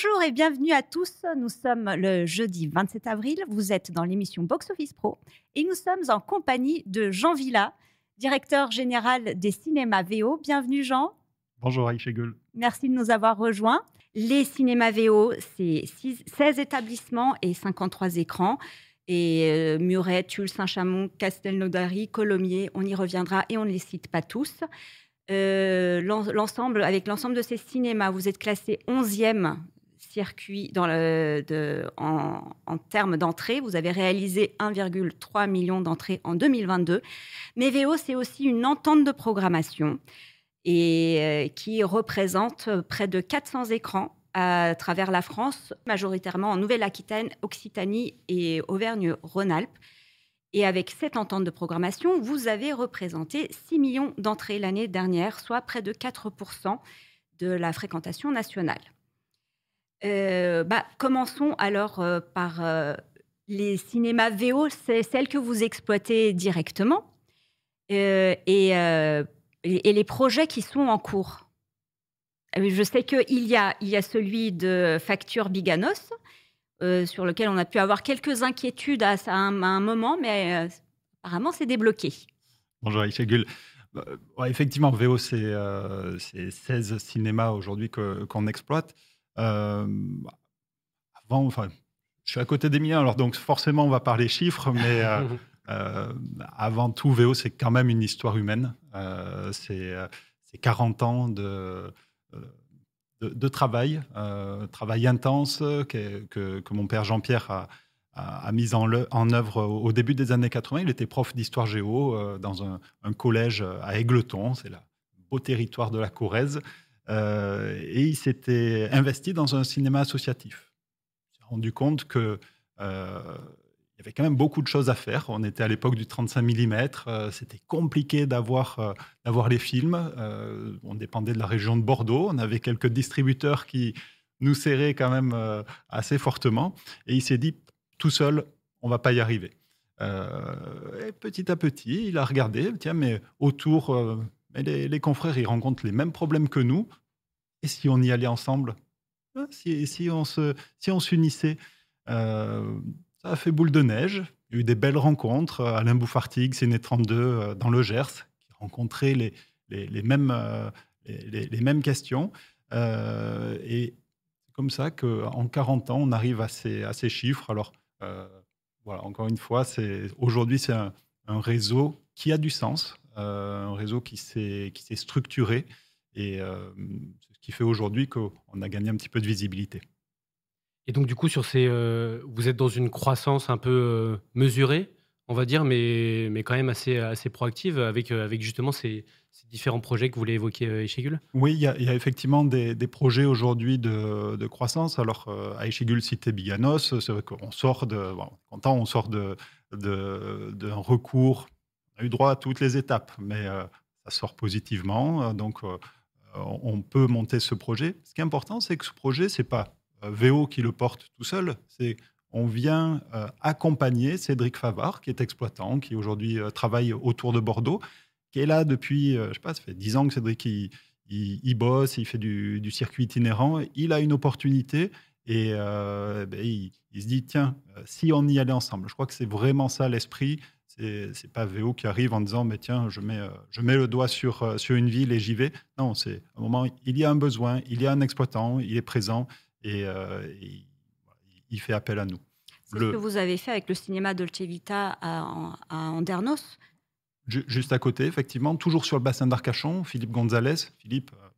Bonjour et bienvenue à tous. Nous sommes le jeudi 27 avril. Vous êtes dans l'émission Box Office Pro et nous sommes en compagnie de Jean Villa, directeur général des cinémas VO. Bienvenue Jean. Bonjour Aïcha Merci de nous avoir rejoints. Les cinémas VO, c'est 16 établissements et 53 écrans. Et euh, Muret, Tulle, Saint-Chamond, Castelnaudary, Colomiers, on y reviendra et on ne les cite pas tous. Euh, l'ensemble, avec l'ensemble de ces cinémas, vous êtes classé 11e circuit en, en, termes d'entrée. Vous avez réalisé 1,3 million d'entrées en 2022. Mais VO, c'est aussi une entente de programmation et euh, qui représente près de 400 écrans à travers la France, majoritairement en Nouvelle-Aquitaine, Occitanie et Auvergne-Rhône-Alpes. Et avec cette entente de programmation, vous avez représenté 6 millions d'entrées l'année dernière, soit près de 4% de la fréquentation nationale. Euh, bah, commençons alors euh, par euh, les cinémas VO, c'est celles que vous exploitez directement et, les projets qui sont en cours. Je sais qu'il y a, y a celui de Facture Biganos, sur lequel on a pu avoir quelques inquiétudes à, un, moment, mais apparemment c'est débloqué. Bonjour Aïchagul. Bah, effectivement, VO, c'est 16 cinémas aujourd'hui qu'on exploite. Euh, avant, enfin, je suis à côté des miens, alors donc forcément on va parler chiffres, mais avant tout, VO, c'est quand même une histoire humaine. c'est 40 ans de de, travail, euh, travail intense que, que, mon père Jean-Pierre a, a, mis en, en, œuvre au début des années 80. Il était prof d'histoire géo euh, dans un, collège à Aigleton, c'est le beau territoire de la Corrèze, euh, et il s'était investi dans un cinéma associatif. Il s'est rendu compte que il y avait quand même beaucoup de choses à faire. On était à l'époque du 35 mm. Euh, c'était compliqué d'avoir euh, d'avoir les films. Euh, on dépendait de la région de Bordeaux. On avait quelques distributeurs qui nous serraient quand même assez fortement. Et il s'est dit, tout seul, on va pas y arriver. et petit à petit, il a regardé, tiens, mais autour, les, les, confrères, ils rencontrent les mêmes problèmes que nous. Et si on y allait ensemble? Hein, si, on se, si on s'unissait ça a fait boule de neige. Il y a eu des belles rencontres. Alain Bouffartigue, Ciné 32 euh, dans le Gers, qui rencontrait les, les, mêmes, euh, les, mêmes questions. Euh, et c'est comme ça qu'en 40 ans, on arrive à ces, à ces chiffres. Alors, voilà, encore une fois, aujourd'hui, c'est un, réseau qui a du sens, un réseau qui s'est structuré. Et c'est ce qui fait aujourd'hui qu'on a gagné un petit peu de visibilité. Et donc, du coup, sur ces, euh, vous êtes dans une croissance un peu euh, mesurée, on va dire, mais, mais quand même assez, assez proactive avec, euh, avec justement ces, différents projets que vous voulez évoquer, Echegul Oui, il y, a, effectivement des, des projets aujourd'hui de, de, croissance. Alors, à Echegul, cité Biganos, c'est vrai qu'on sort de, bon, content, on sort de, d'un recours. A eu droit à toutes les étapes, mais ça sort positivement. Donc, on peut monter ce projet. Ce qui est important, c'est que ce projet, c'est pas euh, VO qui le porte tout seul. C'est on vient euh, accompagner Cédric Favard, qui est exploitant, qui aujourd'hui euh, travaille autour de Bordeaux, qui est là depuis, je sais pas, ça fait dix ans que Cédric il, bosse, il fait du, circuit itinérant. Il a une opportunité et ben, il, se dit tiens, si on y allait ensemble. Je crois que c'est vraiment ça l'esprit. C'est, pas VO qui arrive en disant mais tiens, je mets, je mets le doigt sur, sur une ville et j'y vais. Non, c'est un moment, il y a un besoin, il y a un exploitant, il est présent et, euh, il fait appel à nous. C'est ce que vous avez fait avec le cinéma Dolce Vita à, Andernos? Juste à côté, effectivement, toujours sur le bassin d'Arcachon, Philippe Gonzalez. Philippe, euh,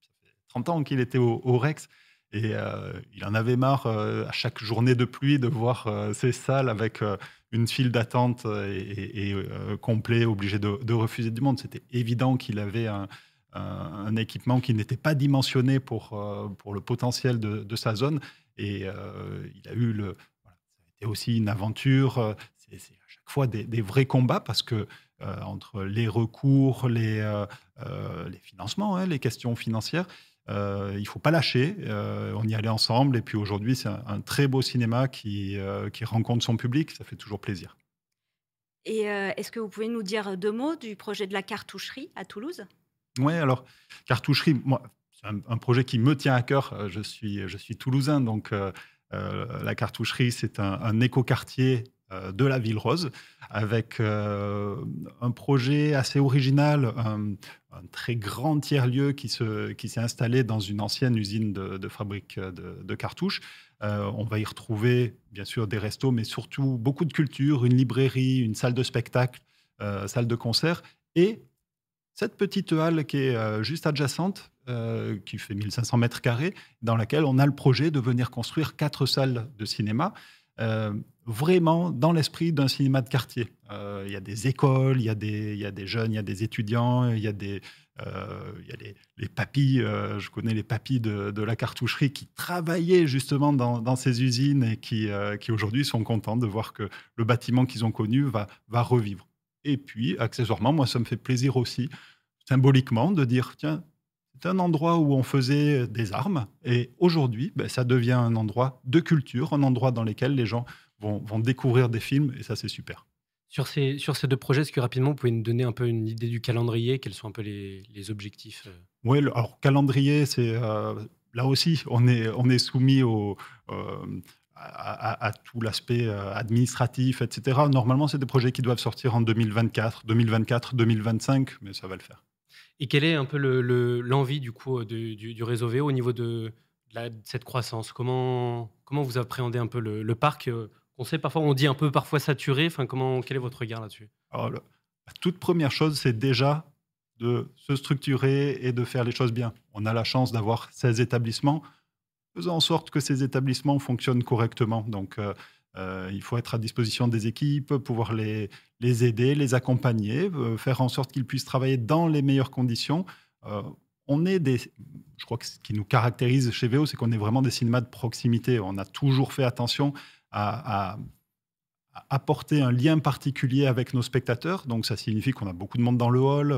ça fait 30 ans qu'il était au, Rex. Et euh, il en avait marre à chaque journée de pluie de voir ces salles avec une file d'attente et, complet, obligé de, refuser du monde. C'était évident qu'il avait un, équipement qui n'était pas dimensionné pour, euh, pour le potentiel de, sa zone. Et euh, il a eu le. Voilà, ça a été aussi une aventure. Euh, c'est à chaque fois des, vrais combats parce que entre les recours, les, les financements, hein, les questions financières, il ne faut pas lâcher. on y allait ensemble. Et puis aujourd'hui, c'est un, très beau cinéma qui, qui rencontre son public. Ça fait toujours plaisir. Et est-ce que vous pouvez nous dire deux mots du projet de la cartoucherie à Toulouse? Oui, alors, cartoucherie, moi, un, projet qui me tient à cœur. Je suis, je suis toulousain, donc la cartoucherie, c'est un, un écoquartier de la Ville Rose, avec un projet assez original, un, très grand tiers-lieu qui s'est installé dans une ancienne usine de, fabrique de, cartouches. on va y retrouver bien sûr des restos, mais surtout beaucoup de culture, une librairie, une salle de spectacle, salle de concert, et cette petite halle qui est juste adjacente, qui fait 1500 mètres carrés, dans laquelle on a le projet de venir construire quatre salles de cinéma. Euh, vraiment dans l'esprit d'un cinéma de quartier. Euh, il y a des écoles, il y, a des, y a des jeunes, il y a des étudiants, il y a, des, euh, y a les, les, papis, je connais les papis de, de, la cartoucherie qui travaillaient justement dans, dans ces usines et qui, qui aujourd'hui sont contents de voir que le bâtiment qu'ils ont connu va, va revivre. Et puis, accessoirement, moi, ça me fait plaisir aussi, symboliquement, de dire, tiens, c'est un endroit où on faisait des armes et aujourd'hui, ben, ça devient un endroit de culture, un endroit dans lequel les gens vont, découvrir des films et ça, c'est super. Sur ces, sur ces deux projets, est-ce que rapidement, vous pouvez nous donner un peu une idée du calendrier? Quels sont un peu les, objectifs euh? Oui, alors calendrier, c'est euh, là aussi, on est, on est soumis au, euh, à, tout l'aspect administratif, etc. Normalement, c'est des projets qui doivent sortir en 2024, 2024, 2025, mais ça va le faire. Et quelle est un peu l'envie du coup du, réseau VO au niveau de, cette croissance? Comment, comment vous appréhendez un peu le, parc On sait parfois, on dit un peu parfois saturé. Enfin, comment, quel est votre regard là-dessus? La toute première chose, c'est déjà de se structurer et de faire les choses bien. On a la chance d'avoir 16 établissements. Faisons en sorte que ces établissements fonctionnent correctement. Donc, euh, euh, il faut être à disposition des équipes, pouvoir les, les aider, les accompagner, euh, faire en sorte qu'ils puissent travailler dans les meilleures conditions. On est des, je crois que ce qui nous caractérise chez VO, c'est qu'on est vraiment des cinémas de proximité. On a toujours fait attention à, apporter un lien particulier avec nos spectateurs. Donc ça signifie qu'on a beaucoup de monde dans le hall.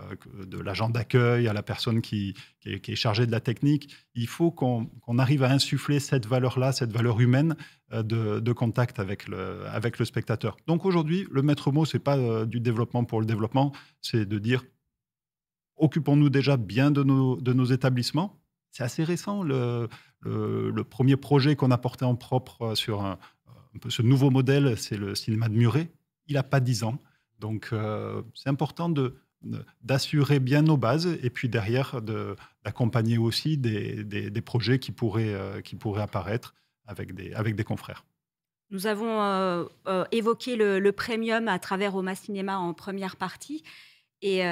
Euh, de l'agent d'accueil à la personne qui, est, chargée de la technique. Il faut qu'on arrive à insuffler cette valeur-là, cette valeur humaine euh, de, contact avec le, spectateur. Donc aujourd'hui, le maître mot, ce n'est pas euh, du développement pour le développement, c'est de dire occupons-nous déjà bien de nos établissements. C'est assez récent, le, le, premier projet qu'on a porté en propre sur un, peu ce nouveau modèle, c'est le cinéma de Muret. Il n'a pas 10 ans. Donc, c'est important d'assurer bien nos bases et puis derrière d'accompagner aussi des, projets qui pourraient, euh, qui pourraient apparaître avec des, avec des confrères. Nous avons euh, euh, évoqué le, premium à travers Oma Cinéma en première partie et,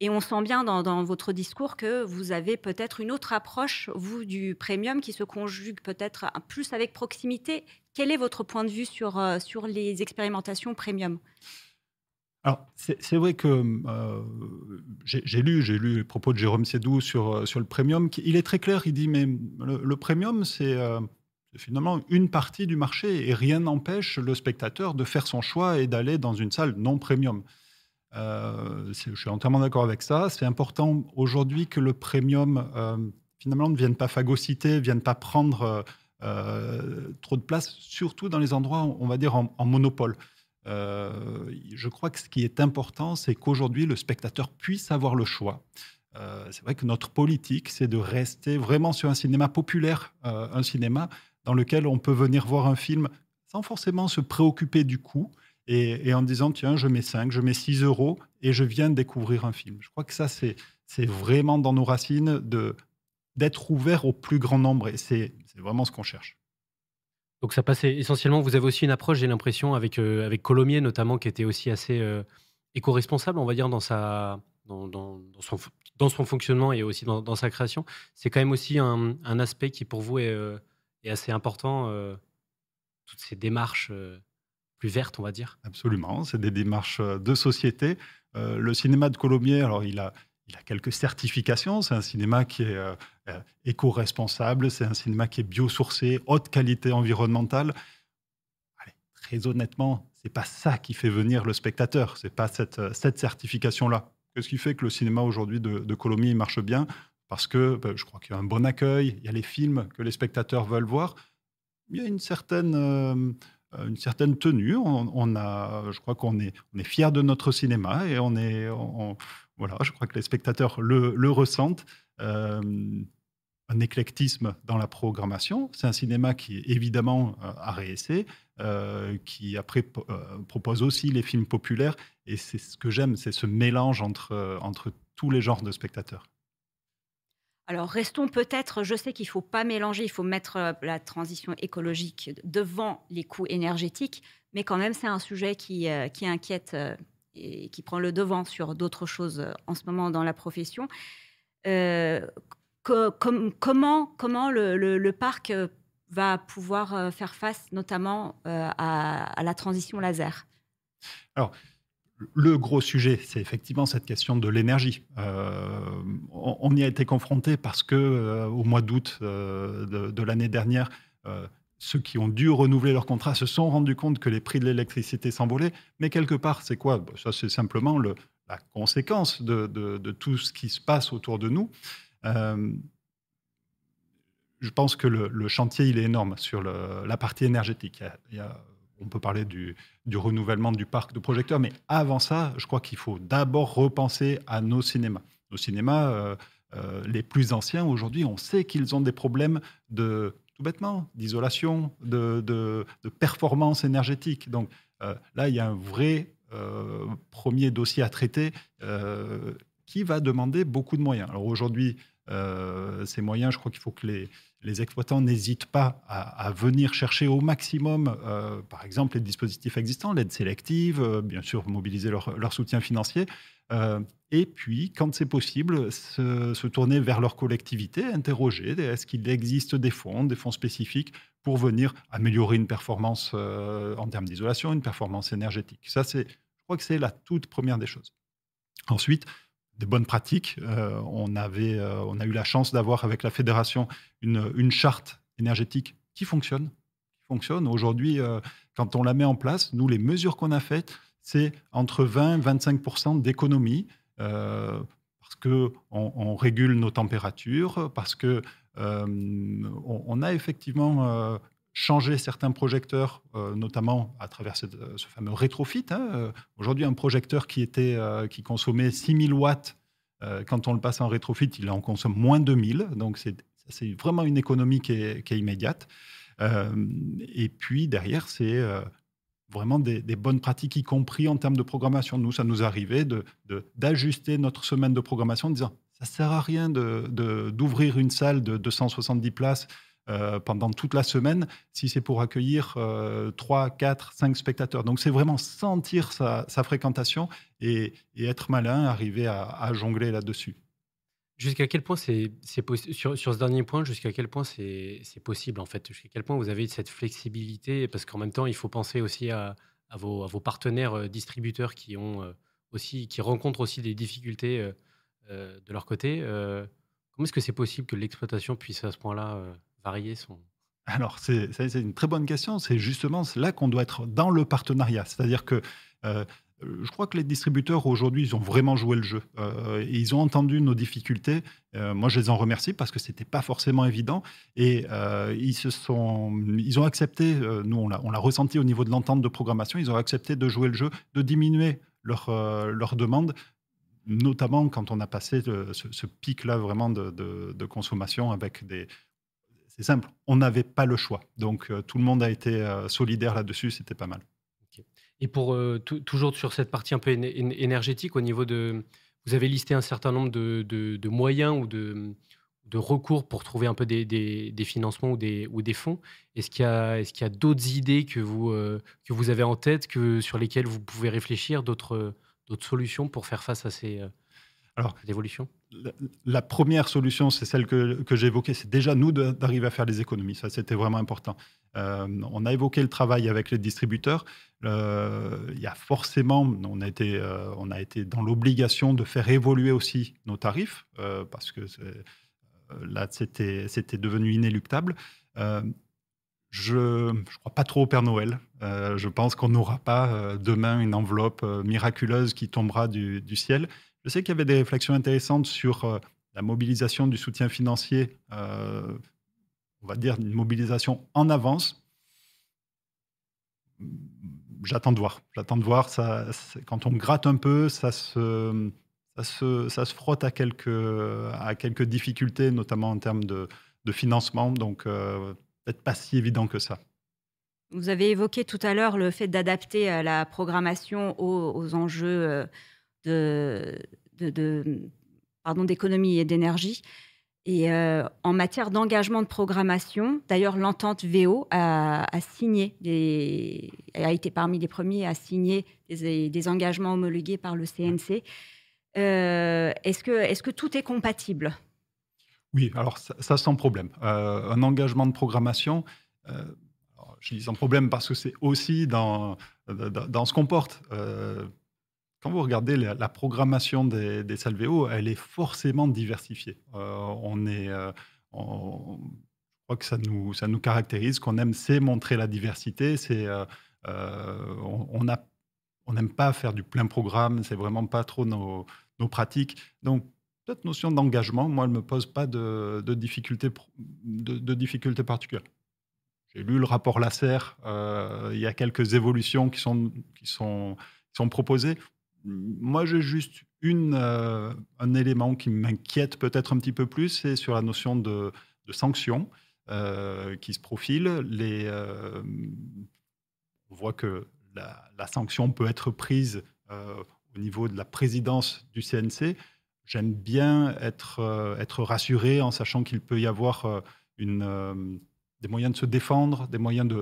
et on sent bien dans, votre discours que vous avez peut-être une autre approche, vous, du premium qui se conjugue peut-être plus avec proximité. Quel est votre point de vue sur, sur les expérimentations premium? Alors, c'est vrai que euh, j'ai lu, j'ai lu les propos de Jérôme Sédou sur, euh, sur le premium. Il est très clair, il dit, mais le, premium, euh, c'est finalement une partie du marché et rien n'empêche le spectateur de faire son choix et d'aller dans une salle non premium. Je suis entièrement d'accord avec ça. C'est important aujourd'hui que le premium, finalement, ne vienne pas phagocyter, ne vienne pas prendre trop de place, surtout dans les endroits, on va dire, en monopole. Euh, je crois que ce qui est important, c'est qu'aujourd'hui, le spectateur puisse avoir le choix. Euh, c'est vrai que notre politique, c'est de rester vraiment sur un cinéma populaire, euh, un cinéma dans lequel on peut venir voir un film sans forcément se préoccuper du coût et, en disant, tiens, je mets 5, je mets 6 euros et je viens de découvrir un film. Je crois que ça, c'est, vraiment dans nos racines d'être ouvert au plus grand nombre et c'est, vraiment ce qu'on cherche. Donc ça passait essentiellement, vous avez aussi une approche, j'ai l'impression, avec, euh, avec Colomiers notamment, qui était aussi assez euh, éco-responsable, on va dire, dans, sa, dans, son, dans son fonctionnement et aussi dans, sa création. C'est quand même aussi un, un, aspect qui pour vous est, euh, est assez important, toutes ces démarches plus vertes, on va dire. Absolument, c'est des démarches de société. le cinéma de Colomiers, alors il a, il a quelques certifications. C'est un cinéma qui est euh, euh, éco-responsable, c'est un cinéma qui est biosourcé, haute qualité environnementale. très honnêtement, c'est pas ça qui fait venir le spectateur. C'est pas cette, euh, certification-là. Qu'est-ce qui fait que le cinéma aujourd'hui de, de marche bien? Parce que ben, je crois qu'il y a un bon accueil, il y a les films que les spectateurs veulent voir. Il y a une certaine, une certaine tenue. On, a, je crois qu'on est, on est fier de notre cinéma et on est, Voilà, je crois que les spectateurs le, ressentent. Euh, un éclectisme dans la programmation. C'est un cinéma qui est évidemment à réessayer, qui après propose aussi les films populaires. Et c'est ce que j'aime, c'est ce mélange entre, entre tous les genres de spectateurs. Alors restons peut-être, je sais qu'il ne faut pas mélanger, il faut mettre euh, la transition écologique devant les coûts énergétiques, mais quand même c'est un sujet qui, euh, qui inquiète euh, et qui prend le devant sur d'autres choses en ce moment dans la profession. comment comment le, parc va pouvoir faire face notamment à, la transition laser? Le gros sujet, c'est effectivement cette question de l'énergie. Euh, on, y a été confronté parce que euh, au mois d'août euh, de, l'année dernière, ceux qui ont dû renouveler leur contrat se sont rendus compte que les prix de l'électricité s'envolaient. Mais quelque part, c'est quoi? Ça, c'est simplement la conséquence de, tout ce qui se passe autour de nous. je pense que le, chantier, il est énorme sur la partie énergétique. Il y a on peut parler du, renouvellement du parc de projecteurs, mais avant ça, je crois qu'il faut d'abord repenser à nos cinémas. Nos cinémas, euh, euh, les plus anciens aujourd'hui, on sait qu'ils ont des problèmes de, tout bêtement, d'isolation, de, performance énergétique. Donc euh, là, il y a un vrai premier dossier à traiter qui va demander beaucoup de moyens. Alors aujourd'hui, ces moyens, je crois qu'il faut que les, exploitants n'hésitent pas à, venir chercher au maximum, euh, par exemple, les dispositifs existants, l'aide sélective, euh, bien sûr, mobiliser leur, soutien financier. Euh, et puis, quand c'est possible, se, tourner vers leur collectivité, interroger est-ce qu'il existe des fonds, des fonds spécifiques pour venir améliorer une performance en termes d'isolation, une performance énergétique? Ça, c'est, je crois que c'est la toute première des choses. Ensuite, des bonnes pratiques. Euh, on, avait, euh, on a eu la chance d'avoir avec la fédération une, charte énergétique qui fonctionne. Fonctionne. Aujourd'hui, euh, quand on la met en place, nous, les mesures qu'on a faites, c'est entre 20 et 25% d'économie parce qu'on on régule nos températures, parce qu'on on, a effectivement changé certains projecteurs, notamment à travers ce fameux rétrofit. Hein, aujourd'hui, un projecteur qui, était, qui consommait 6000 watts euh, quand on le passe en rétrofit, il en consomme moins de 1000. Donc, c'est vraiment une économie qui est, immédiate. Euh, et puis, derrière, c'est euh, vraiment des, bonnes pratiques, y compris en termes de programmation. Nous, ça nous arrivait d'ajuster de, notre semaine de programmation en disant ça ne sert à rien d'ouvrir une salle de 270 places euh, pendant toute la semaine si c'est pour accueillir 3, 4, 5 spectateurs. Donc c'est vraiment sentir sa, fréquentation et, être malin, arriver à, jongler là-dessus. Jusqu'à quel point c'est sur, sur ce dernier point, jusqu'à quel point c'est possible en fait? Jusqu'à quel point vous avez cette flexibilité? Parce qu'en même temps, il faut penser aussi à, vos, partenaires euh, distributeurs qui ont euh, aussi qui rencontrent aussi des difficultés de leur côté. comment est-ce que c'est possible que l'exploitation puisse à ce point-là Alors, c'est une très bonne question. C'est justement là qu'on doit être dans le partenariat. C'est-à-dire que euh, je crois que les distributeurs aujourd'hui, ils ont vraiment joué le jeu. Euh, ils ont entendu nos difficultés. Euh, moi, je les en remercie parce que c'était pas forcément évident. Et ils se sont, ils ont accepté. nous, on l'a ressenti au niveau de l'entente de programmation. Ils ont accepté de jouer le jeu, de diminuer leur leur demande notamment quand on a passé ce, pic-là vraiment de, consommation avec des, c'est simple, on n'avait pas le choix. Donc euh, tout le monde a été euh, solidaire là-dessus, c'était pas mal. Et pour euh, toujours sur cette partie un peu énergétique, au niveau de, vous avez listé un certain nombre de, moyens ou de, recours pour trouver un peu des, financements ou des, fonds. Est-ce qu'il y a, est a d'autres idées que vous, que vous avez en tête, que, sur lesquelles vous pouvez réfléchir, d'autres solutions pour faire face à ces, alors, l'évolution la, première solution, c'est celle que, évoquée, c'est déjà nous d'arriver à faire des économies. Ça, c'était vraiment important. Euh, on a évoqué le travail avec les distributeurs. Euh, il y a forcément, on a été, euh, on a été dans l'obligation de faire évoluer aussi nos tarifs parce que là, c'était, c'était devenu inéluctable. je ne crois pas trop au Père Noël. je pense qu'on n'aura pas demain une enveloppe miraculeuse qui tombera du ciel. Je sais qu'il y avait des réflexions intéressantes sur euh, la mobilisation du soutien financier, euh, on va dire une mobilisation en avance. J'attends de voir. J'attends de voir. Quand on gratte un peu, ça se, frotte à quelques, difficultés, notamment en termes de, de financement. Donc, peut-être pas si évident que ça. Vous avez évoqué tout à l'heure le fait d'adapter la programmation aux, enjeux de, pardon, d'économie et d'énergie. Et en matière d'engagement de programmation, d'ailleurs, l'entente VO a, signé, des, a été parmi les premiers à signer des, engagements homologués par le CNC. est-ce, que, est-ce que tout est compatible? Oui, alors ça, sans problème. un engagement de programmation, je dis sans problème parce que c'est aussi dans, dans, ce qu'on porte. Euh, quand vous regardez la, programmation des, des Salvéo, elle est forcément diversifiée. Euh, on est, euh, je crois que ça nous, ça nous caractérise, qu'on aime, c'est montrer la diversité. C'est, on a on n'aime pas faire du plein programme, c'est vraiment pas trop nos, nos pratiques. Donc, cette notion d'engagement, moi, elle ne me pose pas de, de difficultés de, de particulières. J'ai lu le rapport Lasser. Euh, il y a quelques évolutions qui sont, qui sont, sont proposées. Moi, j'ai juste euh, un élément qui m'inquiète peut-être un petit peu plus, c'est sur la notion de, de sanctions euh, qui se profilent. Les, on voit que la, sanction peut être prise au niveau de la présidence du CNC. J'aime bien être, rassuré en sachant qu'il peut y avoir des moyens de se défendre, des moyens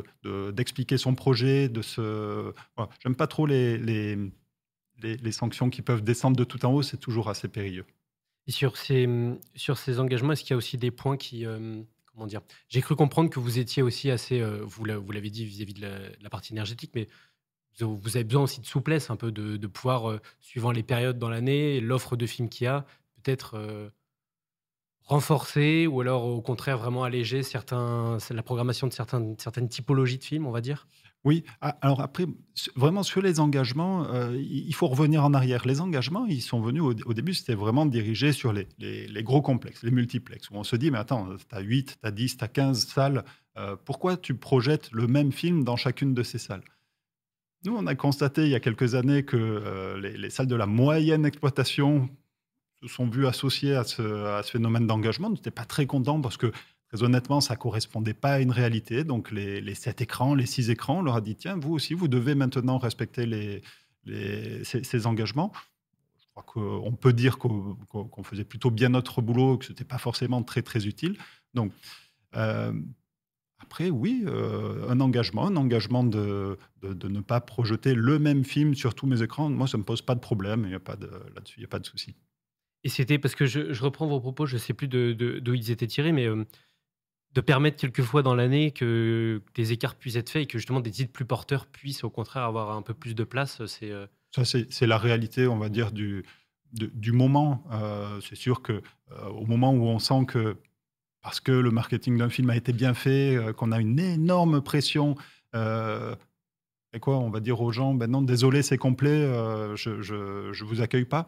d'expliquer de, son projet, de se. J'aime pas trop les, les, sanctions qui peuvent descendre de tout en haut, c'est toujours assez périlleux. Et sur ces, engagements, est-ce qu'il y a aussi des points qui. Euh, comment dire J'ai cru comprendre que vous étiez aussi assez. Euh, vous l'avez dit vis-à-vis de, la partie énergétique, mais vous avez besoin aussi de souplesse, un peu de, pouvoir, euh, suivant les périodes dans l'année, l'offre de films qu'il y a, peut-être renforcer ou alors au contraire vraiment alléger certains, la programmation de certaines typologies de films, on va dire? Oui, alors après, vraiment sur les engagements, euh, il faut revenir en arrière. Les engagements, ils sont venus au, début, c'était vraiment dirigé sur les, gros complexes, les multiplexes, où on se dit, mais attends, tu as 8, tu as 10, tu as 15 salles, euh, pourquoi tu projettes le même film dans chacune de ces salles? Nous, on a constaté il y a quelques années que euh, les, les salles de la moyenne exploitation se sont vus associés à ce, phénomène d'engagement n'étaient pas très contents parce que, très honnêtement, ça ne correspondait pas à une réalité. Donc, les, les, sept écrans, les six écrans, on leur a dit tiens, vous aussi, vous devez maintenant respecter les, ces, engagements. Je crois qu'on peut dire qu'on faisait plutôt bien notre boulot, que ce n'était pas forcément très, très utile. Donc, euh, après, oui, euh, un engagement, un engagement de, de, ne pas projeter le même film sur tous mes écrans, moi, ça ne me pose pas de problème, il y a pas de, là-dessus, il n'y a pas de souci. Et c'était parce que je, reprends vos propos, je ne sais plus d'où ils étaient tirés, mais de permettre quelquefois dans l'année que des écarts puissent être faits et que justement des titres plus porteurs puissent au contraire avoir un peu plus de place. C'est ça, c'est la réalité, on va dire du du moment. c'est sûr que au moment où on sent que parce que le marketing d'un film a été bien fait, qu'on a une énorme pression. et quoi, on va dire aux gens, ben non, désolé, c'est complet, je, je, je vous accueille pas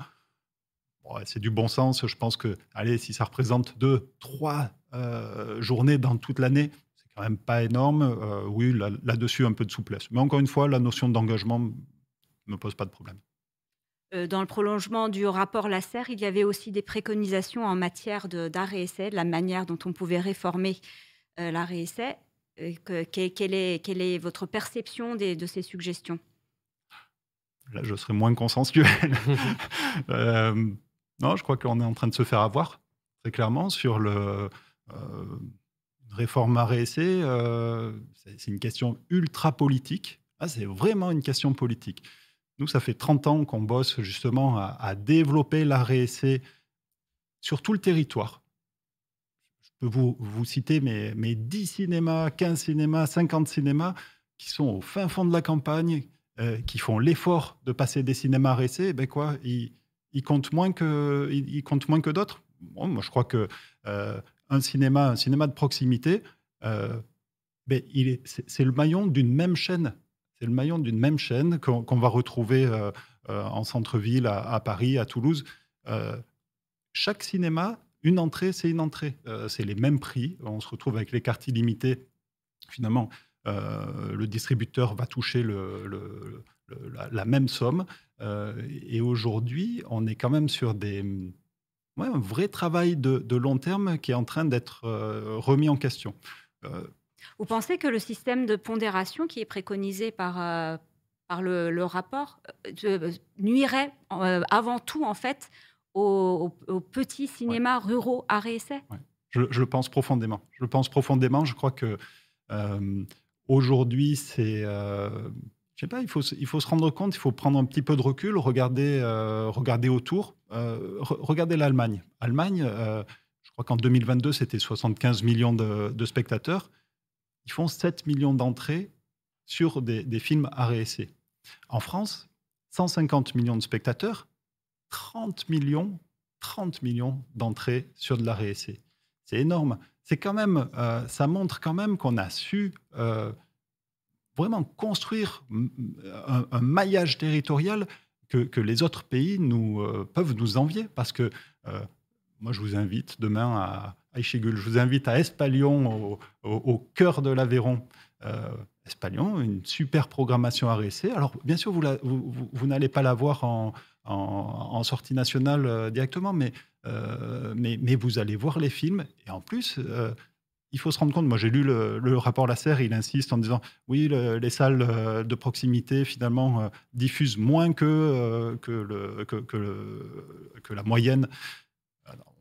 c'est du bon sens. Je pense que, allez, si ça représente deux, trois euh, journées dans toute l'année, c'est quand même pas énorme. Euh, oui, là-dessus, un peu de souplesse. Mais encore une fois, la notion d'engagement ne me pose pas de problème. Euh, dans le prolongement du rapport Lasser, il y avait aussi des préconisations en matière d'art et essai, de la manière dont on pouvait réformer l'art et essai. quelle, est, quelle, est, votre perception de ces suggestions? Là, je serais moins consensuel. Non, je crois qu'on est en train de se faire avoir, très clairement, sur le euh, réforme à euh, c'est une question ultra politique. Ah, c'est vraiment une question politique. Nous, ça fait 30 ans qu'on bosse justement à, développer la RSC sur tout le territoire. Je peux vous, vous citer mes, mes 10 cinémas, 15 cinémas, 50 cinémas qui sont au fin fond de la campagne, euh, qui font l'effort de passer des cinémas RSC. Ben quoi, ils, il compte moins que, il, compte moins que d'autres? moi, je crois que un cinéma, un cinéma de proximité, euh, ben, c'est le maillon d'une même chaîne. C'est le maillon d'une même chaîne qu'on va retrouver euh, en centre-ville, à, Paris, à Toulouse. chaque cinéma, une entrée, c'est une entrée. c'est les mêmes prix. On se retrouve avec les cartes illimitées. Finalement, le distributeur va toucher la, même somme. et aujourd'hui, on est quand même sur des, ouais, un vrai travail de, de, long terme qui est en train d'être remis en question. Vous pensez que le système de pondération qui est préconisé par, par le, rapport nuirait avant tout, en fait, aux, petits cinémas ruraux à réessai? Je, le pense profondément. Je le pense profondément. Je crois que euh, aujourd'hui, c'est. Euh, je sais pas, il faut, il faut se rendre compte, il faut prendre un petit peu de recul, regarder, euh, regarder autour, regarder l'Allemagne. Allemagne, je crois qu'en 2022, c'était 75 millions de, spectateurs. Ils font 7 millions d'entrées sur des, des films à réessai. En France, 150 millions de spectateurs, 30 millions, 30 millions d'entrées sur de la réessai. C'est énorme. C'est quand même, euh, ça montre quand même qu'on a su euh, vraiment construire un, maillage territorial que, les autres pays nous, euh, peuvent nous envier. Parce que moi, je vous invite demain à Aïchigul, je vous invite à Espalion, au, cœur de l'Aveyron. Espalion, une super programmation à réessayer. Alors, bien sûr, vous, n'allez pas la voir en, en, sortie nationale euh, directement, euh, mais, mais, vous allez voir les films. Et en plus, euh, il faut se rendre compte, moi j'ai lu le, rapport Lasserre, il insiste en disant oui, les salles de proximité finalement diffusent moins que, le, que, la moyenne.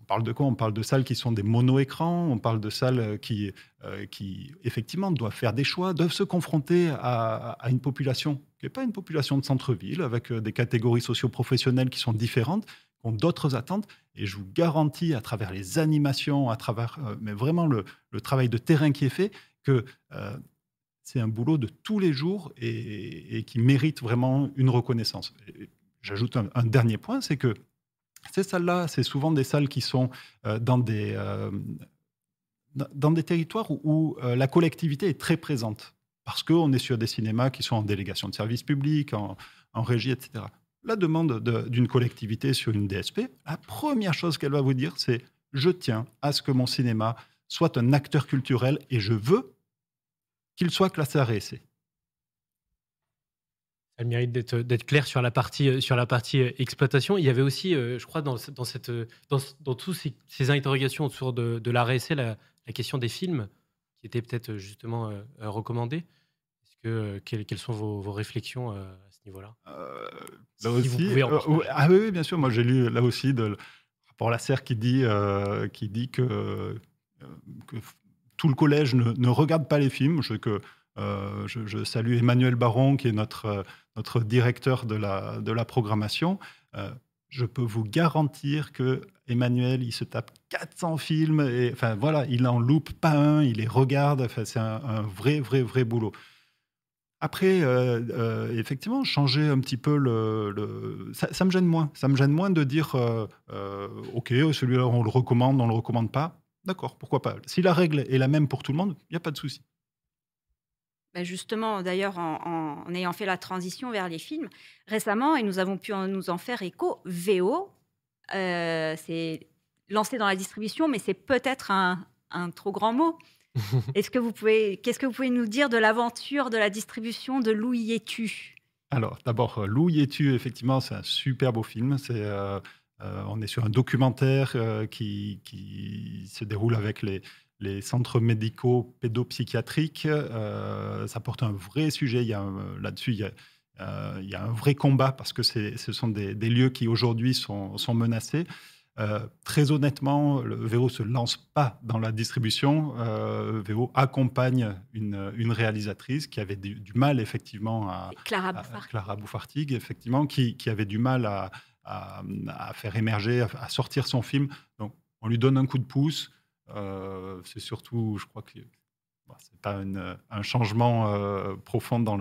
Parle de quoi? On parle de salles qui sont des mono-écrans, on parle de salles qui, euh, qui, effectivement, doivent faire des choix, doivent se confronter à, une population qui n'est pas une population de centre-ville, avec euh, des catégories socio-professionnelles qui sont différentes, ont d'autres attentes. Et je vous garantis, à travers les animations, à travers euh, mais vraiment le, travail de terrain qui est fait, que c'est un boulot de tous les jours et, qui mérite vraiment une reconnaissance. J'ajoute un dernier point, c'est que ces salles-là, c'est souvent des salles qui sont euh, dans, des, euh, territoires où, euh, la collectivité est très présente, parce qu'on est sur des cinémas qui sont en délégation de service public, en, régie, etc. La demande d'une collectivité sur une DSP, la première chose qu'elle va vous dire, c'est je tiens à ce que mon cinéma soit un acteur culturel et je veux qu'il soit classé à RSC elle mérite d'être clair sur la partie, euh, euh, exploitation. Il y avait aussi, euh, je crois, dans, dans, ces, interrogations autour de, de la RSC, la, question des films, qui était peut-être justement recommandée. Quelles, sont vos, réflexions ce niveau-là Là aussi, ah oui, bien sûr. Moi, j'ai lu là aussi de, le rapport Lasser qui dit, qui dit que, que tout le collège ne, ne, regarde pas les films. Je, que, je, je, salue Emmanuel Baron, qui est notre notre directeur de la, de la programmation, euh, je peux vous garantir que Emmanuel, il se tape 400 films et enfin voilà, il en loupe pas un, il les regarde. Enfin, c'est un, vrai, vrai, vrai boulot. Après, euh, euh, effectivement, changer un petit peu le, ça, me gêne moins. Ça me gêne moins de dire, ok, celui-là on le recommande, on le recommande pas. D'accord, pourquoi pas. Si la règle est la même pour tout le monde, il n'y a pas de souci. Bah, justement, d'ailleurs, en, ayant fait la transition vers les films, récemment, et nous avons pu nous en faire écho, VO, euh, c'est lancé dans la distribution, mais c'est peut-être un, trop grand mot. Est-ce que vous pouvez, qu'est-ce que vous pouvez nous dire de l'aventure de la distribution de Louis Yetu Alors, d'abord, euh, Louis Yetu, effectivement, c'est un super beau film. C'est, euh, on est sur un documentaire qui, qui, se déroule avec les, les centres médicaux pédopsychiatriques, euh, ça porte un vrai sujet. Il y a là-dessus, euh, il, y a un vrai combat parce que ce sont des, lieux qui aujourd'hui sont, menacés. Euh, très honnêtement, le Véo se lance pas dans la distribution. Euh, Véo accompagne une, réalisatrice qui avait du, mal effectivement à Clara, Clara Bouffartig, effectivement, qui, avait du mal à, faire émerger, à, à, sortir son film. Donc, on lui donne un coup de pouce. Euh, c'est surtout, je crois que bah, c'est pas un changement euh, profond dans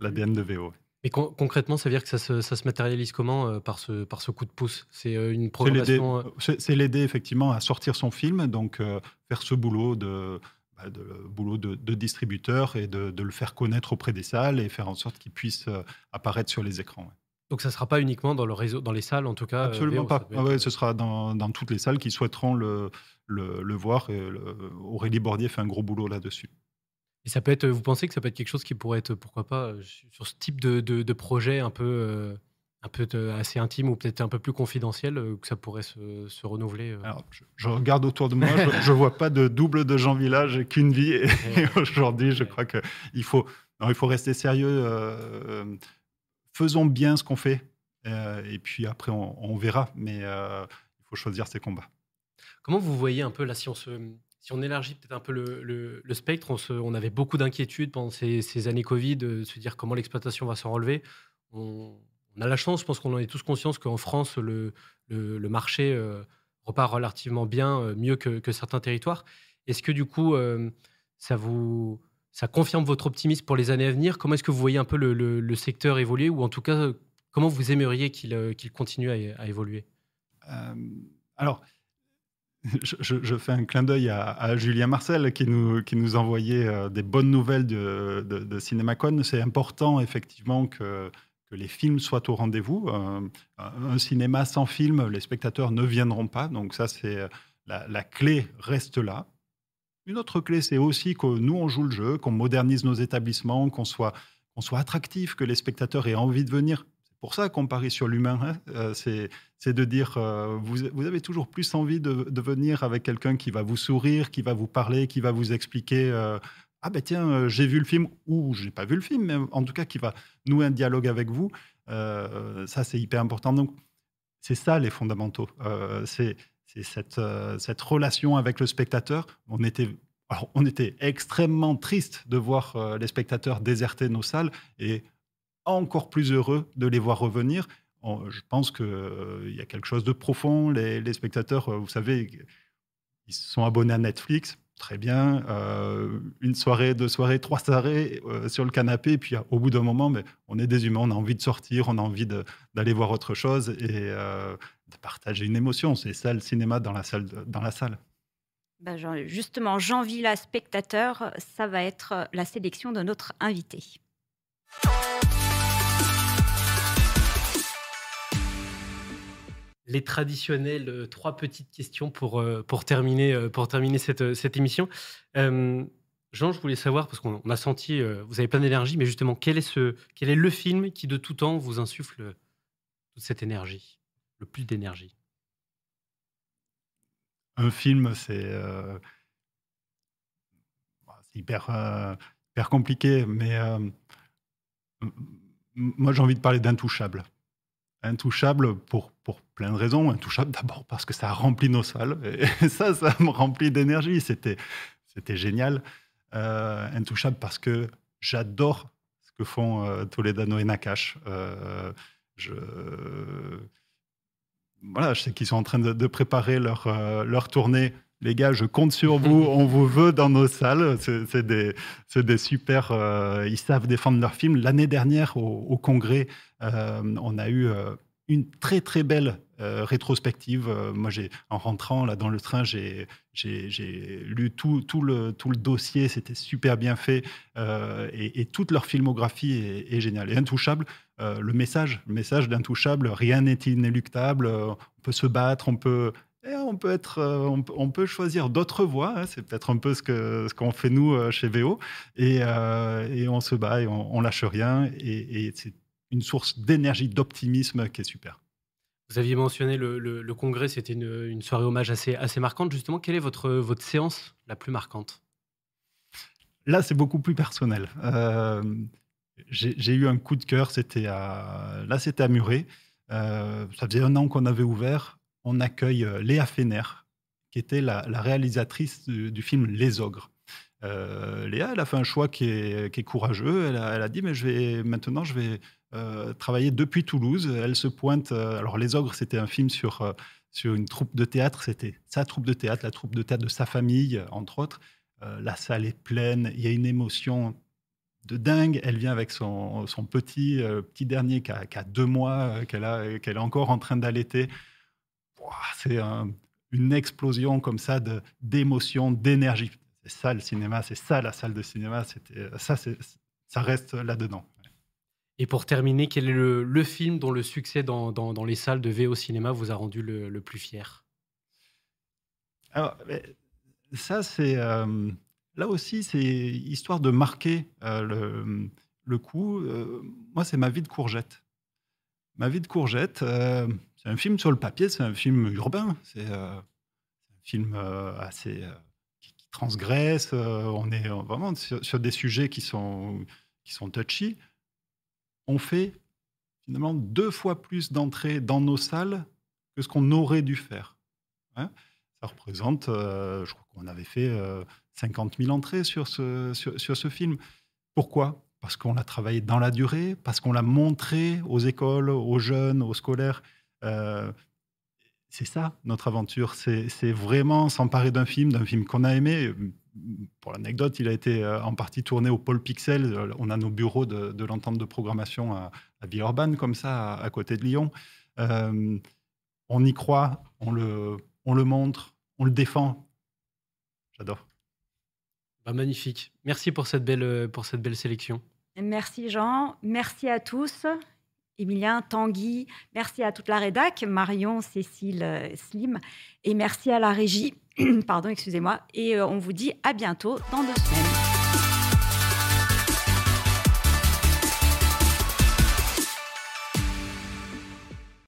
l'ADN de VO. Mais concrètement, ça veut dire que ça se, matérialise comment euh, par, ce, par ce coup de pouce? C'est une programmation. C'est l'aider effectivement à sortir son film, donc faire ce boulot de, bah, de boulot de, distributeur et de, le faire connaître auprès des salles et faire en sorte qu'il puisse apparaître sur les écrans. Donc ça ne sera pas uniquement dans le réseau, dans les salles en tout cas. Absolument pas. Ah ce sera dans, dans, toutes les salles qui souhaiteront le, le, voir. Et Aurélie Bordier fait un gros boulot là-dessus. Et ça peut être, vous pensez que ça peut être quelque chose qui pourrait être, pourquoi pas, sur ce type de, de, projet un peu, euh, un peu assez intime ou peut-être un peu plus confidentiel que ça pourrait se, renouveler Alors, je, regarde autour de moi, je ne vois pas de double de Jean Village et qu'une vie. Et, aujourd'hui, je crois qu'il faut, il faut rester sérieux. faisons bien ce qu'on fait. et puis après, on, verra. Mais il faut choisir ses combats. Comment vous voyez un peu là, si on, se, si on élargit peut-être un peu le, spectre, on, avait beaucoup d'inquiétudes pendant ces, années Covid, de se dire comment l'exploitation va s'en relever. On, a la chance, je pense qu'on en est tous conscients, qu'en France, le, marché euh, repart relativement bien, euh, mieux que, certains territoires. Est-ce que du coup, euh, ça vous ça confirme votre optimisme pour les années à venir? Comment est-ce que vous voyez un peu le, secteur évoluer? Ou en tout cas, comment vous aimeriez qu'il continue à, évoluer? Alors, je, fais un clin d'œil à, Julien Marcel qui nous, qui nous envoyait des bonnes nouvelles de, de, CinemaCon. C'est important, effectivement, que les films soient au rendez-vous. Euh, un cinéma sans film, les spectateurs ne viendront pas. Donc ça, c'est euh, la, clé reste là. Une autre clé, c'est aussi que nous, on joue le jeu, qu'on modernise nos établissements, qu'on soit, qu'on soit attractif, que les spectateurs aient envie de venir. Pour ça qu'on parie sur l'humain. Hein. Euh, c'est, de dire, vous, vous, avez toujours plus envie de, venir avec quelqu'un qui va vous sourire, qui va vous parler, qui va vous expliquer ah ben tiens, euh, j'ai vu le film, ou j'ai pas vu le film, mais en tout cas qui va nouer un dialogue avec vous, euh, ça c'est hyper important. Donc c'est ça les fondamentaux. Euh, c'est cette, cette relation avec le spectateur. On était, on était extrêmement triste de voir les spectateurs déserter nos salles et encore plus heureux de les voir revenir. je pense qu'il y a quelque chose de profond. Les, spectateurs, vous savez, ils sont abonnés à Netflix très bien, euh, une soirée, deux soirées, trois soirées euh, sur le canapé, et puis au bout d'un moment, mais on est des humains, on a envie de sortir, on a envie d'aller voir autre chose et euh, de partager une émotion. C'est ça le cinéma dans la salle. Dans la salle. Ben, justement, Jean Villa, spectateur, ça va être la sélection de notre invité. Les traditionnelles euh, trois petites questions pour, euh, pour terminer, euh, pour terminer cette, cette émission. Jean, je voulais savoir, parce qu'on a senti, vous avez plein d'énergie, mais justement, quel est, ce, quel est le film qui de tout temps vous insuffle toute cette énergie, le plus d'énergie? Un film, c'est hyper, hyper compliqué, mais moi j'ai envie de parler d'Intouchable intouchable pour, pour plein de raisons. Intouchable d'abord parce que ça remplit nos salles. Et ça, ça me remplit d'énergie. C'était, génial. Euh, intouchable parce que j'adore ce que font euh, Toledano et Nakash. Euh, je, voilà, je sais qu'ils sont en train de, préparer leur, leur tournée les gars, je compte sur vous, on vous veut dans nos salles. C'est des, des, super. ils savent défendre leur film. L'année dernière, au, congrès, on a eu une très très belle euh, rétrospective. Euh, moi, j'ai en rentrant là dans le train, j'ai lu tout, tout, le, tout le dossier. C'était super bien fait euh, et, toute leur filmographie est, géniale. Et Intouchable, le message, le message d'Intouchable, rien n'est inéluctable. on peut se battre, on peut eh, on peut, être, on, peut choisir d'autres voies. Hein. c'est peut-être un peu ce qu'on ce qu'on fait nous chez VO. Et, et, on se bat et on, on lâche rien. Et, et c'est une source d'énergie, d'optimisme qui est super. Vous aviez mentionné le, congrès, c'était une, soirée hommage assez, assez marquante. Justement, quelle est votre, votre séance la plus marquante? Là, c'est beaucoup plus personnel. Euh, j'ai eu un coup de cœur, c'était à, là, c'était à Muret. Euh, ça faisait un an qu'on avait ouvert. On accueille euh, Léa Fener, qui était la, réalisatrice du, film Les Ogres. Léa, elle a fait un choix qui est, courageux. Elle a, dit, mais je vais, maintenant, je vais, euh, travaillé depuis Toulouse. Elle se pointe. Euh, alors, Les Ogres, c'était un film sur, euh, sur une troupe de théâtre. C'était sa troupe de théâtre, la troupe de théâtre de sa famille, entre autres. la salle est pleine. Il y a une émotion de dingue. Elle vient avec son, son petit, petit dernier qui a, deux mois, qu'elle est encore en train d'allaiter. C'est une explosion comme ça d'émotion, d'énergie. C'est ça le cinéma, c'est ça la salle de cinéma. Ça, ça reste là-dedans. Et pour terminer, quel est le, film dont le succès dans, dans, les salles de VO cinéma vous a rendu le, plus fier? Alors, ça, c'est. Euh, là aussi, c'est histoire de marquer euh, le, le, coup. Euh, moi, c'est ma vie de courgette. Ma vie de courgette, c'est un film sur le papier, c'est un film urbain, c'est un film assez qui, transgresse. on est vraiment sur, des sujets qui sont qui sont touchy. On fait finalement deux fois plus d'entrées dans nos salles que ce qu'on aurait dû faire. Hein. ça représente, je crois qu'on avait fait 50 000 entrées sur ce, sur, ce film. Pourquoi? Parce qu'on l'a travaillé dans la durée, parce qu'on l'a montré aux écoles, aux jeunes, aux scolaires. Euh, c'est ça, notre aventure. C'est vraiment s'emparer d'un film, d'un film qu'on a aimé. Pour l'anecdote, il a été euh, en partie tourné au Pôle Pixel. On a nos bureaux de, l'entente de programmation à, à Villeurbanne, comme ça, à, côté de Lyon. Euh, on y croit, on le, on le montre, on le défend. J'adore. Bah, magnifique. Merci pour cette belle, euh, pour cette belle sélection. Merci Jean. Merci à tous. Emilien, Tanguy, merci à toute la rédac, Marion, Cécile, euh, Slim, et merci à la régie. Pardon, excusez-moi. Et euh, on vous dit à bientôt dans deux semaines.